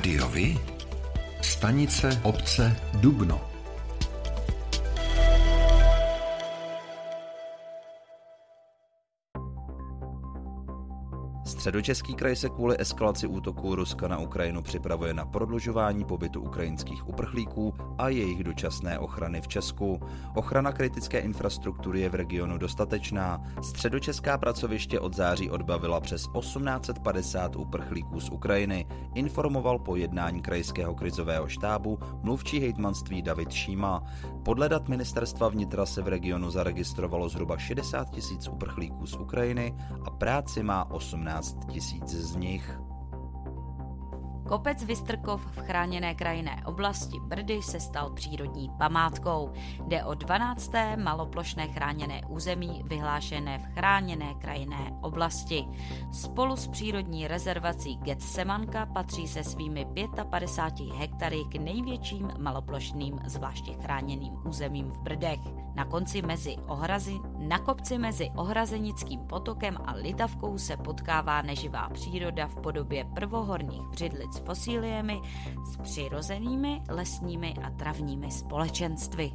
Rádiovi? Stanice obce Dubno. Středočeský kraj se kvůli eskalaci útoků Ruska na Ukrajinu připravuje na prodlužování pobytu ukrajinských uprchlíků a jejich dočasné ochrany v Česku. Ochrana kritické infrastruktury je v regionu dostatečná. Středočeská pracoviště od září odbavila přes 1850 uprchlíků z Ukrajiny, informoval po jednání krajského krizového štábu mluvčí hejtmanství David Šíma. Podle dat ministerstva vnitra se v regionu zaregistrovalo zhruba 60 tisíc uprchlíků z Ukrajiny a práci má 18 tisíc z nich. Kopec Vystrkov v chráněné krajinné oblasti Brdy se stal přírodní památkou. Jde o 12. maloplošné chráněné území vyhlášené v chráněné krajinné oblasti. Spolu s přírodní rezervací Getsemanka patří se svými 55 hektary k největším maloplošným zvláště chráněným územím v Brdech. Na konci mezi ohrazi, na kopci mezi Ohrazenickým potokem a Litavkou se potkává neživá příroda v podobě prvohorních břidlic fosíliemi s přirozenými lesními a travními společenstvy.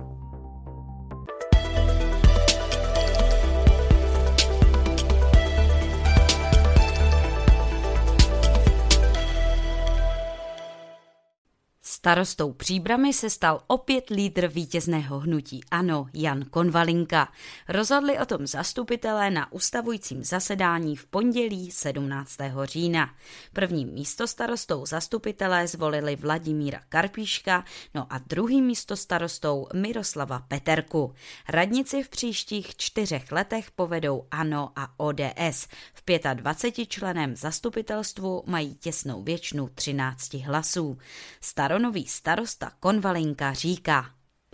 Starostou Příbramy se stal opět lídr vítězného hnutí Ano, Jan Konvalinka. Rozhodli o tom zastupitelé na ustavujícím zasedání v pondělí 17. října. Prvním místostarostou zastupitelé zvolili Vladimíra Karpíška, no a druhým místostarostou Miroslava Peterku. Radnici v příštích čtyřech letech povedou Ano a ODS. V 25 členem zastupitelstvu mají těsnou většinu 13 hlasů. Staronový nový starosta Konvalinka říká.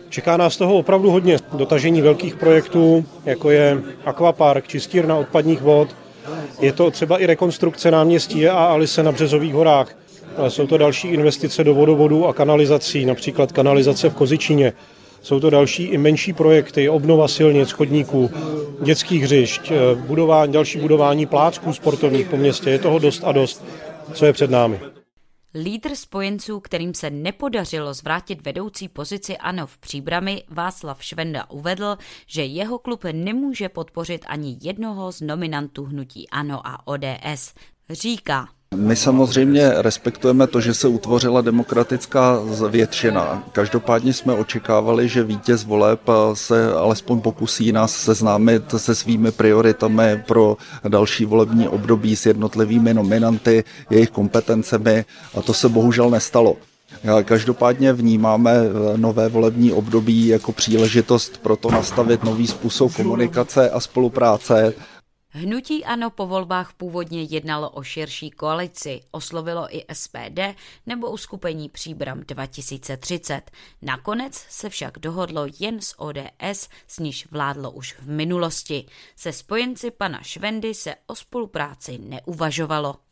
Čeká nás toho opravdu hodně. Dotažení velkých projektů, jako je akvapark, čistírna odpadních vod. Je to třeba i rekonstrukce náměstí a Alice na Březových horách. Ale jsou to další investice do vodovodů a kanalizací, například kanalizace v Kozičině. Jsou to další i menší projekty, obnova silnic, chodníků, dětských hřišť, budování, další budování plácků sportovních po městě. Je toho dost a dost, co je před námi. Lídr spojenců, kterým se nepodařilo zvrátit vedoucí pozici ANO v příbrami, Václav Švenda uvedl, že jeho klub nemůže podpořit ani jednoho z nominantů hnutí ANO a ODS. Říká, my samozřejmě respektujeme to, že se utvořila demokratická většina. Každopádně jsme očekávali, že vítěz voleb se alespoň pokusí nás seznámit se svými prioritami pro další volební období s jednotlivými nominanty, jejich kompetencemi a to se bohužel nestalo. Každopádně vnímáme nové volební období jako příležitost pro to nastavit nový způsob komunikace a spolupráce Hnutí ANO po volbách původně jednalo o širší koalici, oslovilo i SPD nebo uskupení Příbram 2030. Nakonec se však dohodlo jen s ODS, s níž vládlo už v minulosti. Se spojenci pana Švendy se o spolupráci neuvažovalo.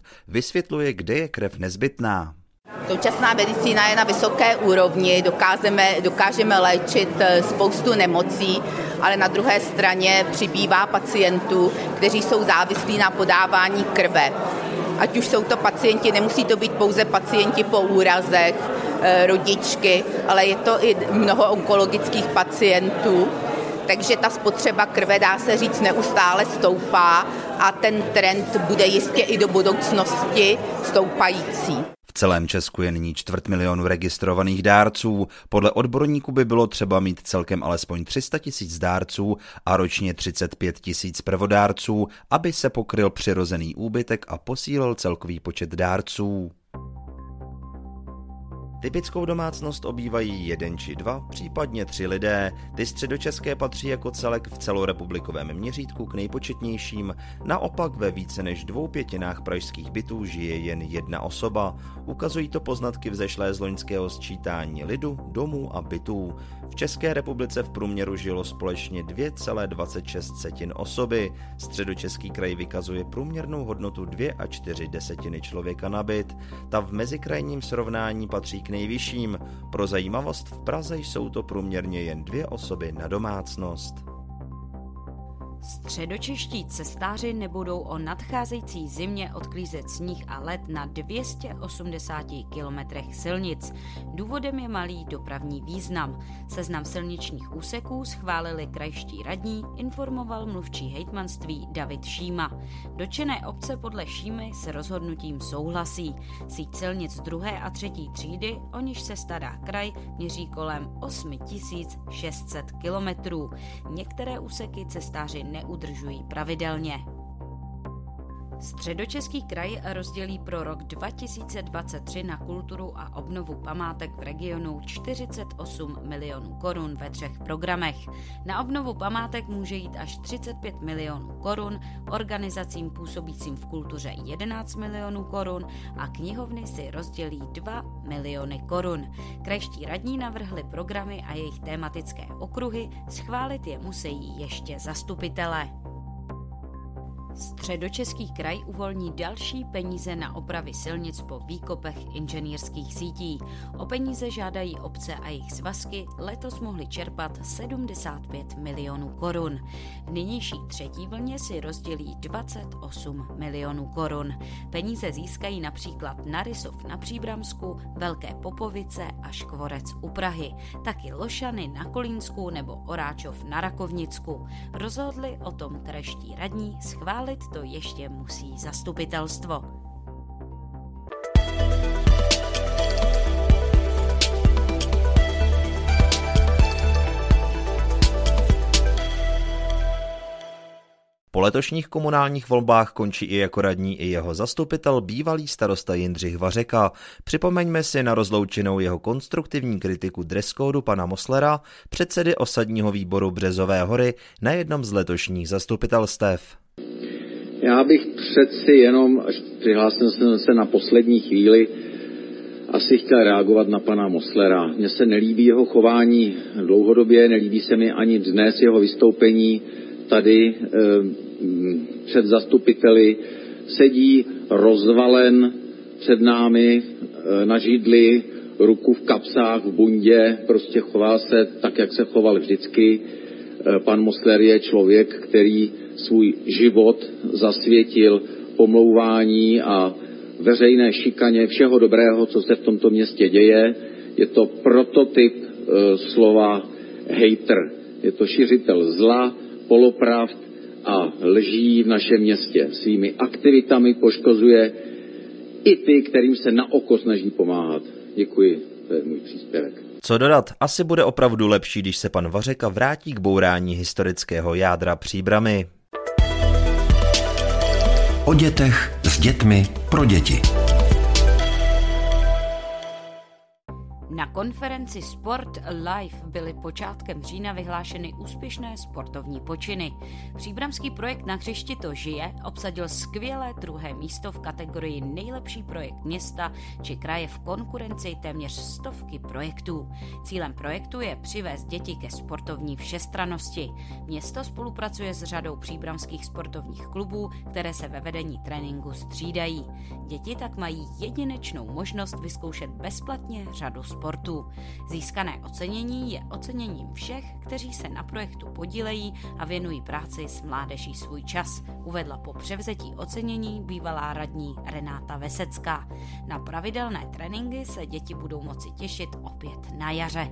Vysvětluje, kde je krev nezbytná. Současná medicína je na vysoké úrovni, dokážeme, dokážeme léčit eh, spoustu nemocí, ale na druhé straně přibývá pacientů, kteří jsou závislí na podávání krve. Ať už jsou to pacienti, nemusí to být pouze pacienti po úrazech, eh, rodičky, ale je to i mnoho onkologických pacientů takže ta spotřeba krve, dá se říct, neustále stoupá a ten trend bude jistě i do budoucnosti stoupající. V celém Česku je nyní čtvrt milionu registrovaných dárců. Podle odborníků by bylo třeba mít celkem alespoň 300 tisíc dárců a ročně 35 tisíc prvodárců, aby se pokryl přirozený úbytek a posílil celkový počet dárců. Typickou domácnost obývají jeden či dva, případně tři lidé. Ty středočeské patří jako celek v celorepublikovém měřítku k nejpočetnějším. Naopak ve více než dvou pětinách pražských bytů žije jen jedna osoba. Ukazují to poznatky vzešlé z loňského sčítání lidu, domů a bytů. V České republice v průměru žilo společně 2,26 osoby. Středočeský kraj vykazuje průměrnou hodnotu 2 a 4 desetiny člověka na byt. Ta v mezikrajním srovnání patří k nejvyšším. Pro zajímavost v Praze jsou to průměrně jen dvě osoby na domácnost. Středočeští cestáři nebudou o nadcházející zimě odklízet sníh a led na 280 kilometrech silnic. Důvodem je malý dopravní význam. Seznam silničních úseků schválili krajští radní, informoval mluvčí hejtmanství David Šíma. Dočené obce podle Šímy s rozhodnutím souhlasí. Síť silnic druhé a třetí třídy, o níž se stará kraj, měří kolem 8600 kilometrů. Některé úseky cestáři neudržují pravidelně. Středočeský kraj rozdělí pro rok 2023 na kulturu a obnovu památek v regionu 48 milionů korun ve třech programech. Na obnovu památek může jít až 35 milionů korun, organizacím působícím v kultuře 11 milionů korun a knihovny si rozdělí 2 miliony korun. Krajští radní navrhli programy a jejich tématické okruhy, schválit je musí ještě zastupitelé. Středočeský kraj uvolní další peníze na opravy silnic po výkopech inženýrských sítí. O peníze žádají obce a jejich svazky, letos mohli čerpat 75 milionů korun. V nynější třetí vlně si rozdělí 28 milionů korun. Peníze získají například na Rysov na Příbramsku, Velké Popovice a Škvorec u Prahy, taky Lošany na Kolínsku nebo Oráčov na Rakovnicku. Rozhodli o tom kreští radní schválit schválit to ještě musí zastupitelstvo. Po letošních komunálních volbách končí i jako radní i jeho zastupitel bývalý starosta Jindřich Vařeka. Připomeňme si na rozloučenou jeho konstruktivní kritiku dresskódu pana Moslera, předsedy osadního výboru Březové hory na jednom z letošních zastupitelstev. Já bych přeci jenom, až přihlásil jsem se na poslední chvíli, asi chtěl reagovat na pana Moslera. Mně se nelíbí jeho chování dlouhodobě, nelíbí se mi ani dnes jeho vystoupení tady e, před zastupiteli. Sedí rozvalen před námi e, na židli, ruku v kapsách, v bundě, prostě chová se tak, jak se choval vždycky. E, pan Mosler je člověk, který svůj život zasvětil pomlouvání a veřejné šikaně všeho dobrého, co se v tomto městě děje. Je to prototyp e, slova hater. Je to šiřitel zla, polopravd a lží v našem městě. Svými aktivitami poškozuje i ty, kterým se na oko snaží pomáhat. Děkuji, to je můj příspěvek. Co dodat, asi bude opravdu lepší, když se pan Vařeka vrátí k bourání historického jádra příbramy. O dětech s dětmi pro děti. Na konferenci Sport Live byly počátkem října vyhlášeny úspěšné sportovní počiny. Příbramský projekt na hřišti to žije obsadil skvělé druhé místo v kategorii nejlepší projekt města či kraje v konkurenci téměř stovky projektů. Cílem projektu je přivést děti ke sportovní všestranosti. Město spolupracuje s řadou příbramských sportovních klubů, které se ve vedení tréninku střídají. Děti tak mají jedinečnou možnost vyzkoušet bezplatně řadu sportů sportu. Získané ocenění je oceněním všech, kteří se na projektu podílejí a věnují práci s mládeží svůj čas, uvedla po převzetí ocenění bývalá radní Renáta Vesecká. Na pravidelné tréninky se děti budou moci těšit opět na jaře.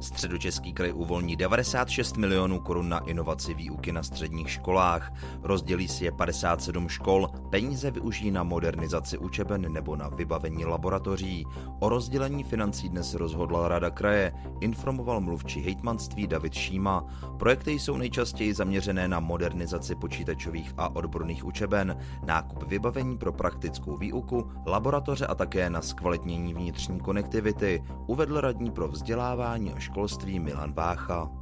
Středočeský kraj uvolní 96 milionů korun na inovaci výuky na středních školách. Rozdělí si je 57 škol, peníze využijí na modernizaci učeben nebo na vybavení laboratoří. O rozdělení financí dnes rozhodla Rada kraje, informoval mluvčí hejtmanství David Šíma. Projekty jsou nejčastěji zaměřené na modernizaci počítačových a odborných učeben, nákup vybavení pro praktickou výuku, laboratoře a také na zkvalitnění vnitřní konektivity, uvedl radní pro vzdělávání a školství Milan Vácha.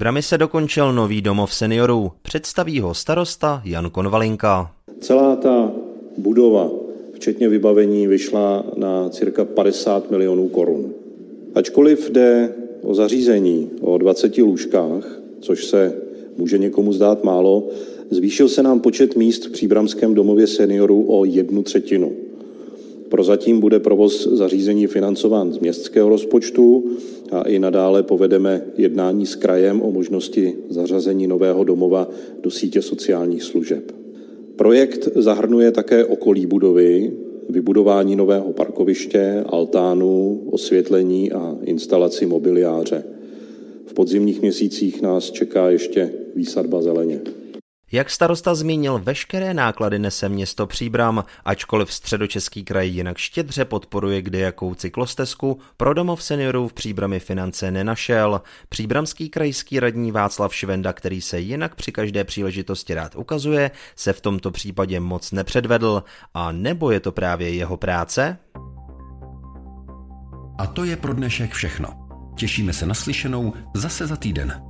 Příbrami se dokončil nový domov seniorů. Představí ho starosta Jan Konvalinka. Celá ta budova, včetně vybavení, vyšla na cirka 50 milionů korun. Ačkoliv jde o zařízení o 20 lůžkách, což se může někomu zdát málo, zvýšil se nám počet míst v Příbramském domově seniorů o jednu třetinu. Prozatím bude provoz zařízení financován z městského rozpočtu a i nadále povedeme jednání s krajem o možnosti zařazení nového domova do sítě sociálních služeb. Projekt zahrnuje také okolí budovy, vybudování nového parkoviště, altánu, osvětlení a instalaci mobiliáře. V podzimních měsících nás čeká ještě výsadba zeleně. Jak starosta zmínil, veškeré náklady nese město Příbram, ačkoliv středočeský kraj jinak štědře podporuje kde jakou cyklostezku, pro domov seniorů v Příbrami finance nenašel. Příbramský krajský radní Václav Švenda, který se jinak při každé příležitosti rád ukazuje, se v tomto případě moc nepředvedl. A nebo je to právě jeho práce? A to je pro dnešek všechno. Těšíme se na slyšenou zase za týden.